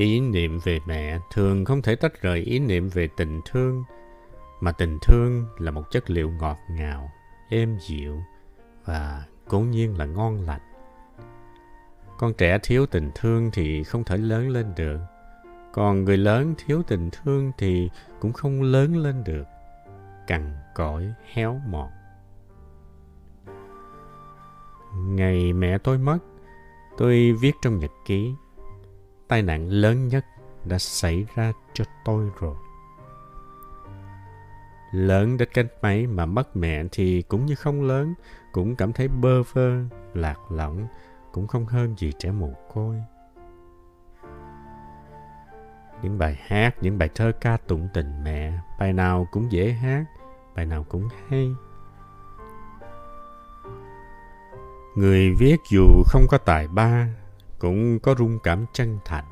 Ý niệm về mẹ thường không thể tách rời ý niệm về tình thương, mà tình thương là một chất liệu ngọt ngào, êm dịu và cố nhiên là ngon lành. Con trẻ thiếu tình thương thì không thể lớn lên được. Còn người lớn thiếu tình thương thì cũng không lớn lên được. Cằn cõi héo mòn. Ngày mẹ tôi mất, tôi viết trong nhật ký. Tai nạn lớn nhất đã xảy ra cho tôi rồi. Lớn đến cách mấy mà mất mẹ thì cũng như không lớn, cũng cảm thấy bơ vơ, lạc lõng, cũng không hơn gì trẻ mồ côi. Những bài hát, những bài thơ ca tụng tình mẹ, bài nào cũng dễ hát, bài nào cũng hay. Người viết dù không có tài ba, cũng có rung cảm chân thành.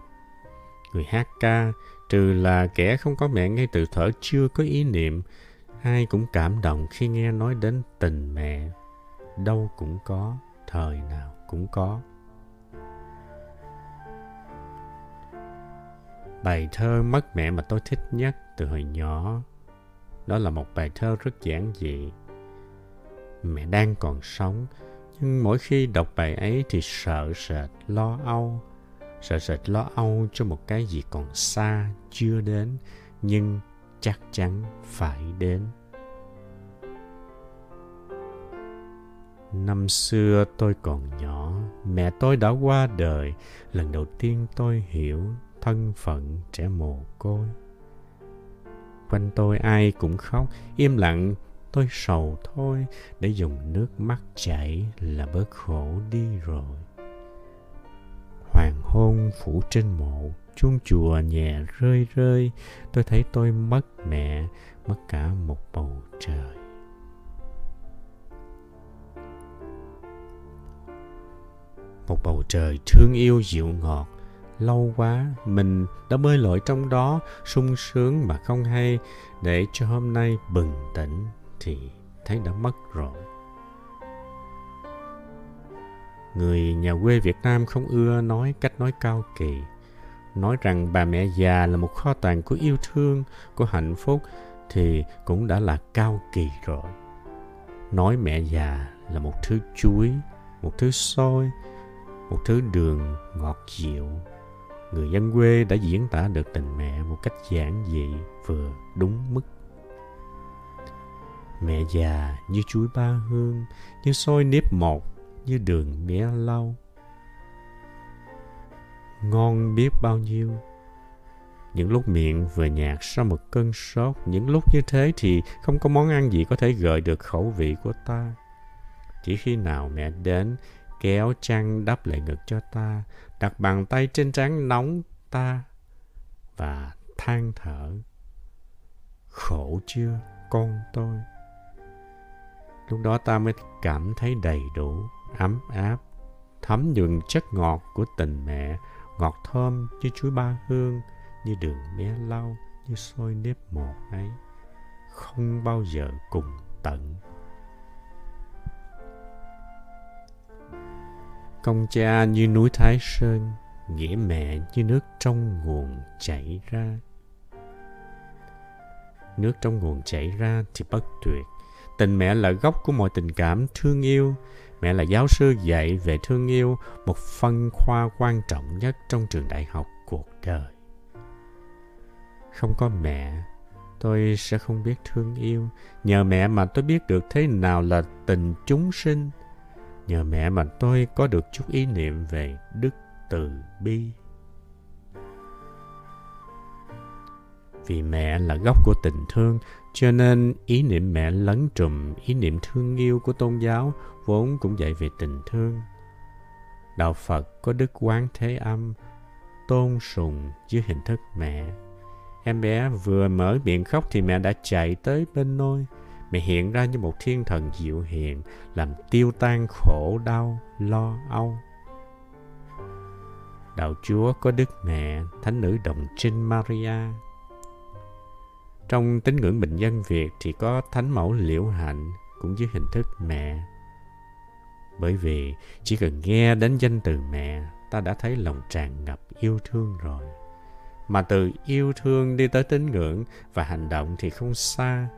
Người hát ca, trừ là kẻ không có mẹ ngay từ thở chưa có ý niệm, ai cũng cảm động khi nghe nói đến tình mẹ. Đâu cũng có, thời nào cũng có. Bài thơ mất mẹ mà tôi thích nhất từ hồi nhỏ, đó là một bài thơ rất giản dị. Mẹ đang còn sống, nhưng mỗi khi đọc bài ấy thì sợ sệt, lo âu. Sợ sệt lo âu cho một cái gì còn xa, chưa đến, nhưng chắc chắn phải đến. Năm xưa tôi còn nhỏ, mẹ tôi đã qua đời. Lần đầu tiên tôi hiểu thân phận trẻ mồ côi. Quanh tôi ai cũng khóc, im lặng, tôi sầu thôi, để dùng nước mắt chảy là bớt khổ đi rồi. Hoàng hôn phủ trên mộ, chuông chùa nhẹ rơi rơi, tôi thấy tôi mất mẹ, mất cả một bầu trời. một bầu trời thương yêu dịu ngọt lâu quá mình đã bơi lội trong đó sung sướng mà không hay để cho hôm nay bừng tỉnh thì thấy đã mất rồi. Người nhà quê việt nam không ưa nói cách nói cao kỳ, nói rằng bà mẹ già là một kho tàng của yêu thương, của hạnh phúc thì cũng đã là cao kỳ rồi. Nói mẹ già là một thứ chuối, một thứ xôi một thứ đường ngọt dịu. Người dân quê đã diễn tả được tình mẹ một cách giản dị vừa đúng mức mẹ già như chuối ba hương như xôi nếp một như đường mía lau ngon biết bao nhiêu những lúc miệng vừa nhạt sau một cơn sốt những lúc như thế thì không có món ăn gì có thể gợi được khẩu vị của ta chỉ khi nào mẹ đến kéo chăn đắp lại ngực cho ta, đặt bàn tay trên trán nóng ta và than thở. Khổ chưa, con tôi? Lúc đó ta mới cảm thấy đầy đủ, ấm áp, thấm nhuận chất ngọt của tình mẹ, ngọt thơm như chuối ba hương, như đường mía lau, như sôi nếp một ấy. Không bao giờ cùng tận. Công cha như núi Thái Sơn, nghĩa mẹ như nước trong nguồn chảy ra. Nước trong nguồn chảy ra thì bất tuyệt. Tình mẹ là gốc của mọi tình cảm thương yêu. Mẹ là giáo sư dạy về thương yêu, một phân khoa quan trọng nhất trong trường đại học cuộc đời. Không có mẹ, tôi sẽ không biết thương yêu. Nhờ mẹ mà tôi biết được thế nào là tình chúng sinh – nhờ mẹ mà tôi có được chút ý niệm về đức từ bi vì mẹ là gốc của tình thương cho nên ý niệm mẹ lấn trùm, ý niệm thương yêu của tôn giáo vốn cũng dạy về tình thương. Đạo phật có đức quán thế âm, tôn sùng dưới hình thức mẹ. Em bé vừa mở miệng khóc thì mẹ đã chạy tới bên nôi. Mẹ hiện ra như một thiên thần dịu hiền, làm tiêu tan khổ đau, lo âu. Đạo chúa có đức mẹ, thánh nữ đồng trinh maria trong tín ngưỡng bình dân việt thì có thánh mẫu liễu hạnh cũng dưới hình thức mẹ bởi vì chỉ cần nghe đến danh từ mẹ ta đã thấy lòng tràn ngập yêu thương rồi Mà từ yêu thương đi tới tín ngưỡng và hành động thì không xa,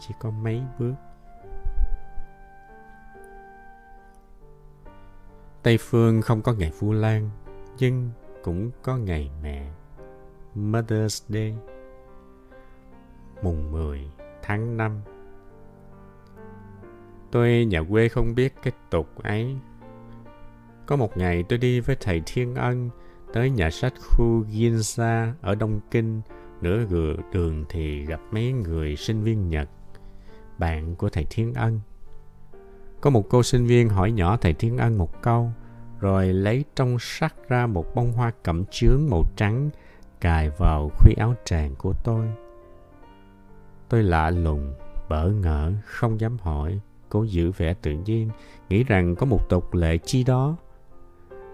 chỉ có mấy bước. Tây Phương không có ngày Vu Lan, nhưng cũng có ngày mẹ. Mother's Day. Mùng 10 tháng 5 Tôi nhà quê không biết cái tục ấy. Có một ngày tôi đi với thầy Thiên Ân tới nhà sách khu Ginza ở Đông Kinh. Nửa gừa đường thì gặp mấy người sinh viên Nhật, bạn của thầy Thiên Ân. Có một cô sinh viên hỏi nhỏ thầy Thiên Ân một câu, rồi lấy trong sắt ra một bông hoa cẩm chướng màu trắng cài vào khuy áo tràng của tôi. Tôi lạ lùng, bỡ ngỡ, không dám hỏi, cố giữ vẻ tự nhiên, nghĩ rằng có một tục lệ chi đó.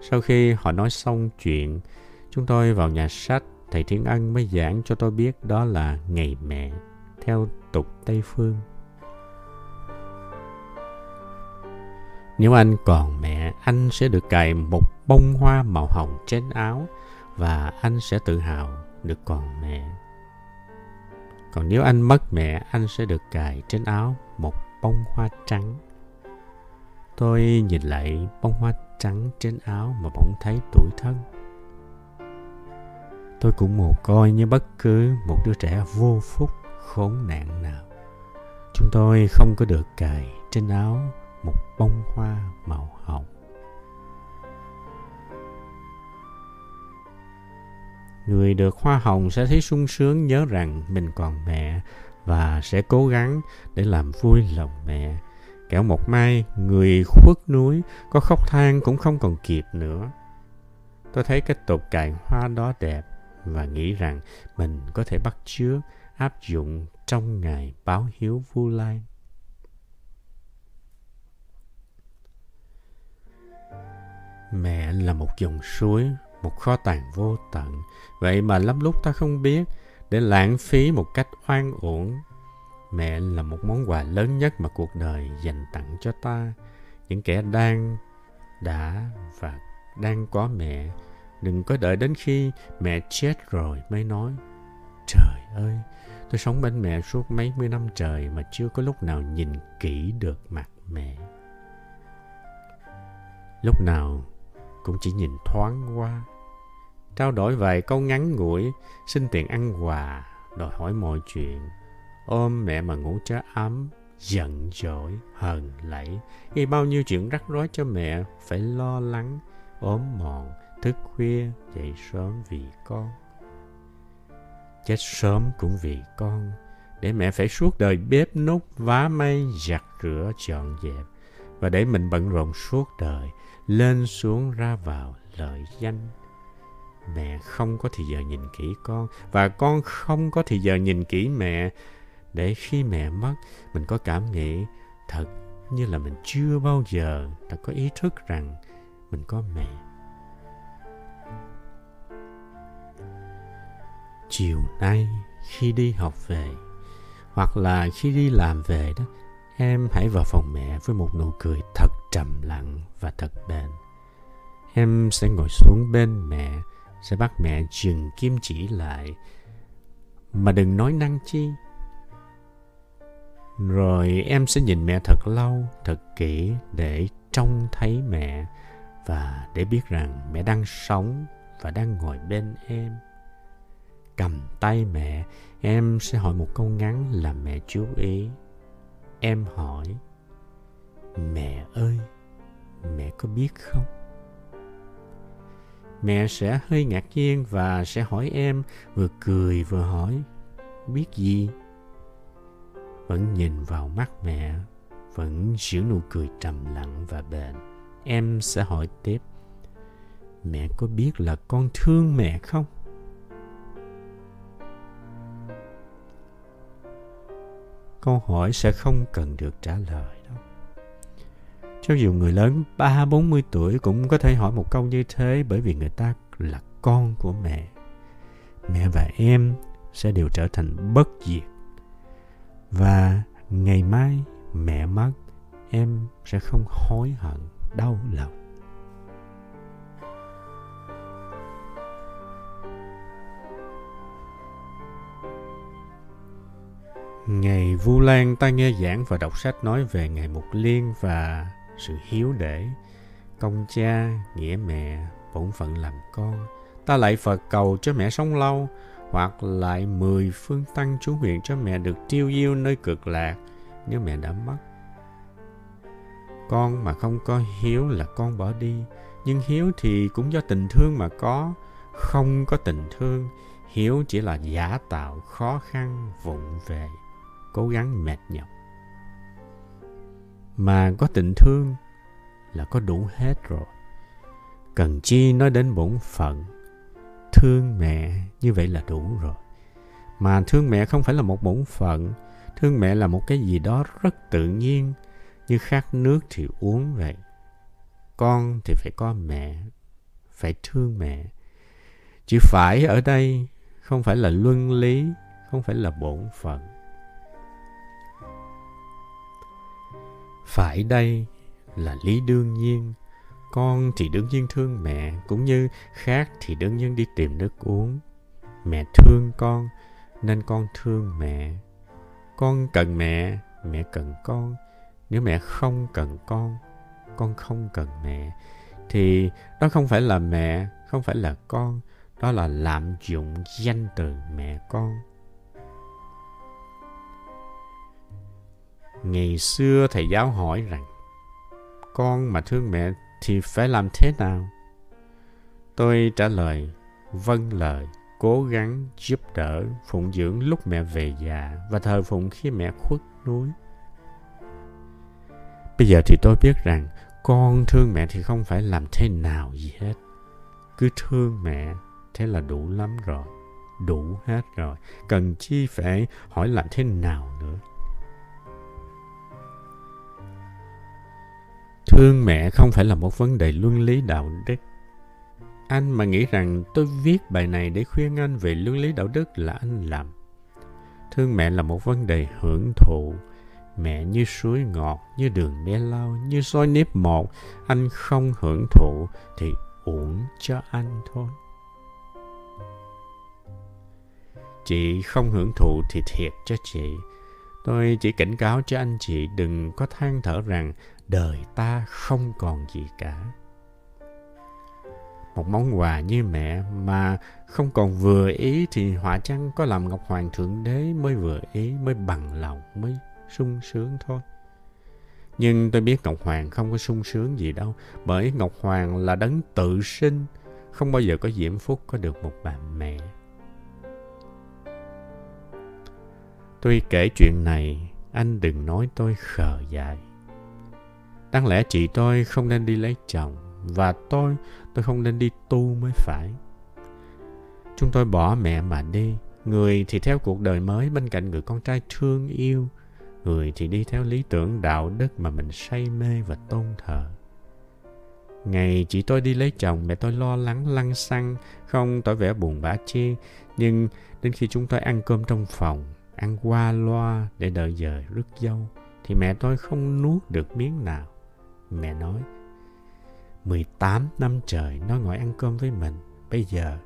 Sau khi họ nói xong chuyện, chúng tôi vào nhà sách, thầy Thiên Ân mới giảng cho tôi biết đó là ngày mẹ, theo tục Tây Phương. Nếu anh còn mẹ, anh sẽ được cài một bông hoa màu hồng trên áo và anh sẽ tự hào được còn mẹ. Còn nếu anh mất mẹ, anh sẽ được cài trên áo một bông hoa trắng. Tôi nhìn lại bông hoa trắng trên áo mà bỗng thấy tủi thân. Tôi cũng mồ côi như bất cứ một đứa trẻ vô phúc khốn nạn nào. Chúng tôi không có được cài trên áo một bông hoa màu hồng. Người được hoa hồng sẽ thấy sung sướng nhớ rằng mình còn mẹ và sẽ cố gắng để làm vui lòng mẹ. Kẻo một mai, người khuất núi, có khóc than cũng không còn kịp nữa. Tôi thấy cái tục cài hoa đó đẹp và nghĩ rằng mình có thể bắt chước áp dụng trong ngày báo hiếu Vu lai. Mẹ là một dòng suối, một kho tàng vô tận. Vậy mà lắm lúc ta không biết để lãng phí một cách oan uổng. Mẹ là một món quà lớn nhất mà cuộc đời dành tặng cho ta. Những kẻ đang, đã và đang có mẹ. Đừng có đợi đến khi mẹ chết rồi mới nói. Trời ơi, tôi sống bên mẹ suốt mấy mươi năm trời mà chưa có lúc nào nhìn kỹ được mặt mẹ. Lúc nào cũng chỉ nhìn thoáng qua trao đổi vài câu ngắn ngủi, xin tiền ăn quà, đòi hỏi mọi chuyện. Ôm mẹ mà ngủ chớ ấm, giận dỗi, hờn lẫy. Gây bao nhiêu chuyện rắc rối cho mẹ, phải lo lắng, ốm mòn, thức khuya, dậy sớm vì con. Chết sớm cũng vì con, để mẹ phải suốt đời bếp nút vá may giặt rửa, dọn dẹp. Và để mình bận rộn suốt đời, lên xuống ra vào lợi danh mẹ không có thì giờ nhìn kỹ con, và con không có thì giờ nhìn kỹ mẹ. Để khi mẹ mất, mình có cảm nghĩ thật như là mình chưa bao giờ đã có ý thức rằng mình có mẹ. Chiều nay khi đi học về, hoặc là khi đi làm về đó, em hãy vào phòng mẹ với một nụ cười thật trầm lặng và thật bền. Em sẽ ngồi xuống bên mẹ sẽ bắt mẹ dừng kim chỉ lại. Mà đừng nói năng chi. Rồi em sẽ nhìn mẹ thật lâu, thật kỹ để trông thấy mẹ và để biết rằng mẹ đang sống và đang ngồi bên em. Cầm tay mẹ, em sẽ hỏi một câu ngắn làm mẹ chú ý. Em hỏi, mẹ ơi, mẹ có biết không? Mẹ sẽ hơi ngạc nhiên và sẽ hỏi em, vừa cười vừa hỏi, biết gì? Vẫn nhìn vào mắt mẹ, vẫn giữ nụ cười trầm lặng và bền. Em sẽ hỏi tiếp, mẹ có biết là con thương mẹ không? Câu hỏi sẽ không cần được trả lời đâu. Cho dù người lớn 3-40 tuổi cũng có thể hỏi một câu như thế bởi vì người ta là con của mẹ. Mẹ và em sẽ đều trở thành bất diệt. Và ngày mai mẹ mất, em sẽ không hối hận, đau lòng. Ngày Vu Lan ta nghe giảng và đọc sách nói về Ngày Mục Liên và sự hiếu để, công cha, nghĩa mẹ, bổn phận làm con. Ta lại Phật cầu cho mẹ sống lâu, hoặc lại mười phương tăng chú nguyện cho mẹ được tiêu diêu nơi cực lạc nếu mẹ đã mất. Con mà không có hiếu là con bỏ đi, nhưng hiếu thì cũng do tình thương mà có, không có tình thương, hiếu chỉ là giả tạo khó khăn vụng về cố gắng mệt nhọc mà có tình thương là có đủ hết rồi. Cần chi nói đến bổn phận, thương mẹ như vậy là đủ rồi. Mà thương mẹ không phải là một bổn phận, thương mẹ là một cái gì đó rất tự nhiên, như khát nước thì uống vậy. Con thì phải có mẹ, phải thương mẹ. Chữ phải ở đây không phải là luân lý, không phải là bổn phận. Phải đây là lý đương nhiên. Con thì đương nhiên thương mẹ, cũng như khác thì đương nhiên đi tìm nước uống. Mẹ thương con, nên con thương mẹ. Con cần mẹ mẹ cần con. Nếu mẹ không cần con con không cần mẹ, thì đó không phải là mẹ, không phải là con. Đó là lạm dụng danh từ mẹ con. Ngày xưa thầy giáo hỏi rằng, con mà thương mẹ thì phải làm thế nào? Tôi trả lời vâng lời, cố gắng giúp đỡ phụng dưỡng lúc mẹ về già và thờ phụng khi mẹ khuất núi. Bây giờ thì tôi biết rằng con thương mẹ thì không phải làm thế nào gì hết. Cứ thương mẹ, thế là đủ lắm rồi, đủ hết rồi. Cần chi phải hỏi làm thế nào nữa? Thương mẹ không phải là một vấn đề luân lý đạo đức. Anh mà nghĩ rằng tôi viết bài này để khuyên anh về luân lý đạo đức là anh làm. Thương mẹ là một vấn đề hưởng thụ. Mẹ như suối ngọt, như đường me lau, như soi nếp một anh không hưởng thụ thì uổng cho anh thôi. Chị không hưởng thụ thì thiệt cho chị. Tôi chỉ cảnh cáo cho anh chị đừng có than thở rằng đời ta không còn gì cả. Một món quà như mẹ mà không còn vừa ý thì họa chăng có làm ngọc hoàng thượng đế mới vừa ý mới bằng lòng mới sung sướng thôi? Nhưng tôi biết ngọc hoàng không có sung sướng gì đâu bởi ngọc hoàng là đấng tự sinh không bao giờ có diễm phúc có được một bà mẹ. Tuy kể chuyện này, anh đừng nói tôi khờ dại. Đáng lẽ chị tôi không nên đi lấy chồng, và tôi, tôi không nên đi tu mới phải. Chúng tôi bỏ mẹ mà đi, người thì theo cuộc đời mới bên cạnh người con trai thương yêu, người thì đi theo lý tưởng đạo đức mà mình say mê và tôn thờ. Ngày chị tôi đi lấy chồng, mẹ tôi lo lắng lăn xăng, không tỏ vẻ buồn bã chi. Nhưng đến khi chúng tôi ăn cơm trong phòng, ăn qua loa để đợi giờ rước dâu thì mẹ tôi không nuốt được miếng nào. Mẹ nói, 18 năm trời nó ngồi ăn cơm với mình, bây giờ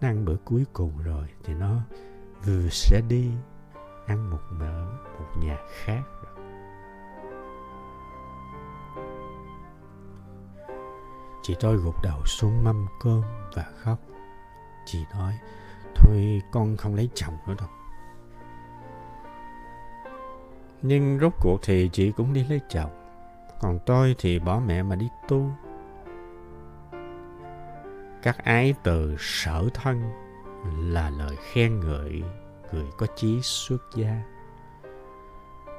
nó ăn bữa cuối cùng rồi thì nó vừa sẽ đi ăn một mỡ một nhà khác Chị tôi gục đầu xuống mâm cơm và khóc. Chị nói, thôi con không lấy chồng nữa đâu. Nhưng rốt cuộc thì chị cũng đi lấy chồng. Còn tôi thì bỏ mẹ mà đi tu. Các ái từ sở thân là lời khen ngợi người có chí xuất gia.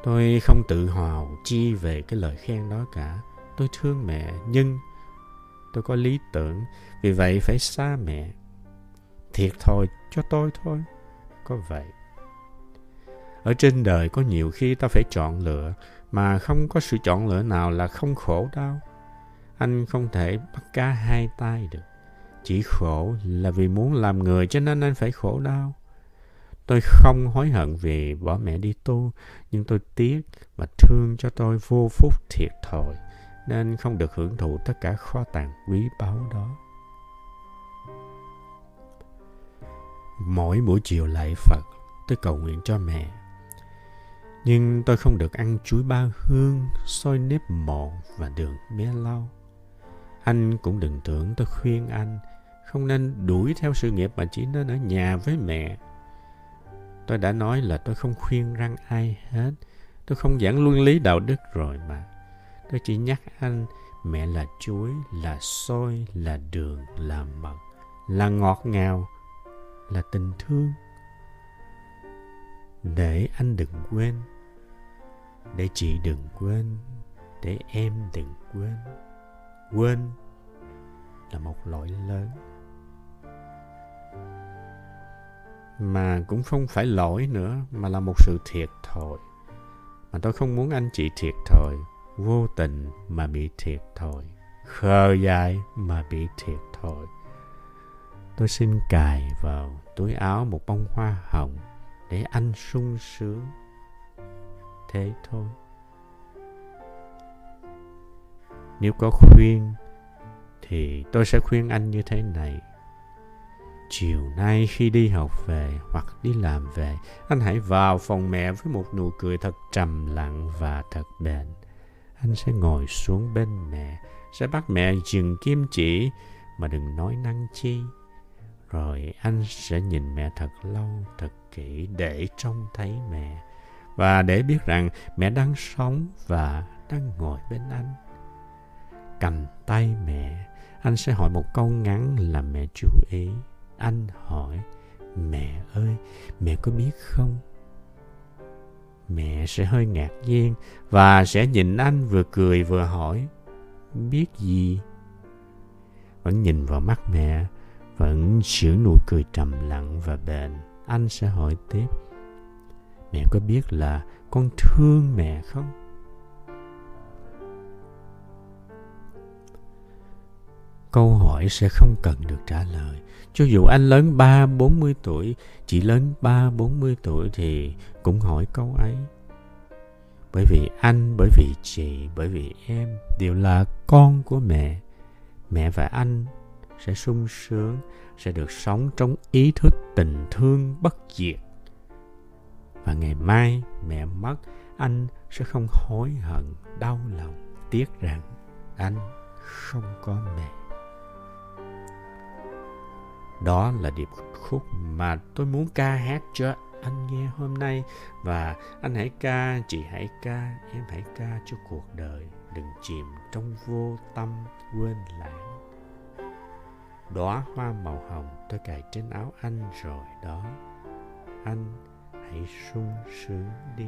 Tôi không tự hào chi về cái lời khen đó cả. Tôi thương mẹ nhưng tôi có lý tưởng, vì vậy phải xa mẹ. Thiệt thôi cho tôi thôi, có vậy ở trên đời có nhiều khi ta phải chọn lựa, mà không có sự chọn lựa nào là không khổ đau. Anh không thể bắt cá hai tay được. Chỉ khổ là vì muốn làm người cho nên anh phải khổ đau. Tôi không hối hận vì bỏ mẹ đi tu, nhưng tôi tiếc và thương cho tôi vô phúc thiệt thòi, nên không được hưởng thụ tất cả kho tàng quý báu đó. Mỗi buổi chiều lạy phật, tôi cầu nguyện cho mẹ. Nhưng tôi không được ăn chuối ba hương, xôi nếp mộ và đường mía lau. Anh cũng đừng tưởng tôi khuyên anh không nên đuổi theo sự nghiệp mà chỉ nên ở nhà với mẹ. Tôi đã nói là tôi không khuyên răng ai hết. Tôi không giảng luân lý đạo đức rồi mà. Tôi chỉ nhắc anh mẹ là chuối, là xôi, là đường, là mật, là ngọt ngào, là tình thương. Để anh đừng quên, để chị đừng quên, để em đừng quên. Quên là một lỗi lớn. Mà cũng không phải lỗi nữa, mà là một sự thiệt thòi. Mà tôi không muốn anh chị thiệt thòi vô tình mà bị thiệt thòi khờ dại mà bị thiệt thòi tôi xin cài vào túi áo một bông hoa hồng để anh sung sướng. Thế thôi. Nếu có khuyên thì tôi sẽ khuyên anh như thế này. Chiều nay khi đi học về hoặc đi làm về anh hãy vào phòng mẹ với một nụ cười thật trầm lặng và thật bền. Anh sẽ ngồi xuống bên mẹ, sẽ bắt mẹ dừng kim chỉ mà đừng nói năng chi. Rồi anh sẽ nhìn mẹ thật lâu, thật kỹ để trông thấy mẹ và để biết rằng mẹ đang sống và đang ngồi bên anh. Cầm tay mẹ, anh sẽ hỏi một câu ngắn làm mẹ chú ý. Anh hỏi, mẹ ơi, mẹ có biết không? Mẹ sẽ hơi ngạc nhiên và sẽ nhìn anh vừa cười vừa hỏi biết gì vẫn nhìn vào mắt mẹ vẫn giữ nụ cười trầm lặng và bền anh sẽ hỏi tiếp mẹ có biết là con thương mẹ không câu hỏi sẽ không cần được trả lời cho dù anh lớn ba bốn mươi tuổi, chỉ lớn ba bốn mươi tuổi thì cũng hỏi câu ấy. Bởi vì anh, bởi vì chị, bởi vì em đều là con của mẹ. Mẹ và anh sẽ sung sướng, sẽ được sống trong ý thức tình thương bất diệt. Và ngày mai mẹ mất, anh sẽ không hối hận, đau lòng, tiếc rằng anh không có mẹ. Đó là điệp khúc mà tôi muốn ca hát cho anh nghe hôm nay và anh hãy ca, chị hãy ca, em hãy ca cho cuộc đời đừng chìm trong vô tâm quên lãng. Đóa hoa màu hồng tôi cài trên áo anh rồi đó. Anh hãy sung sướng đi.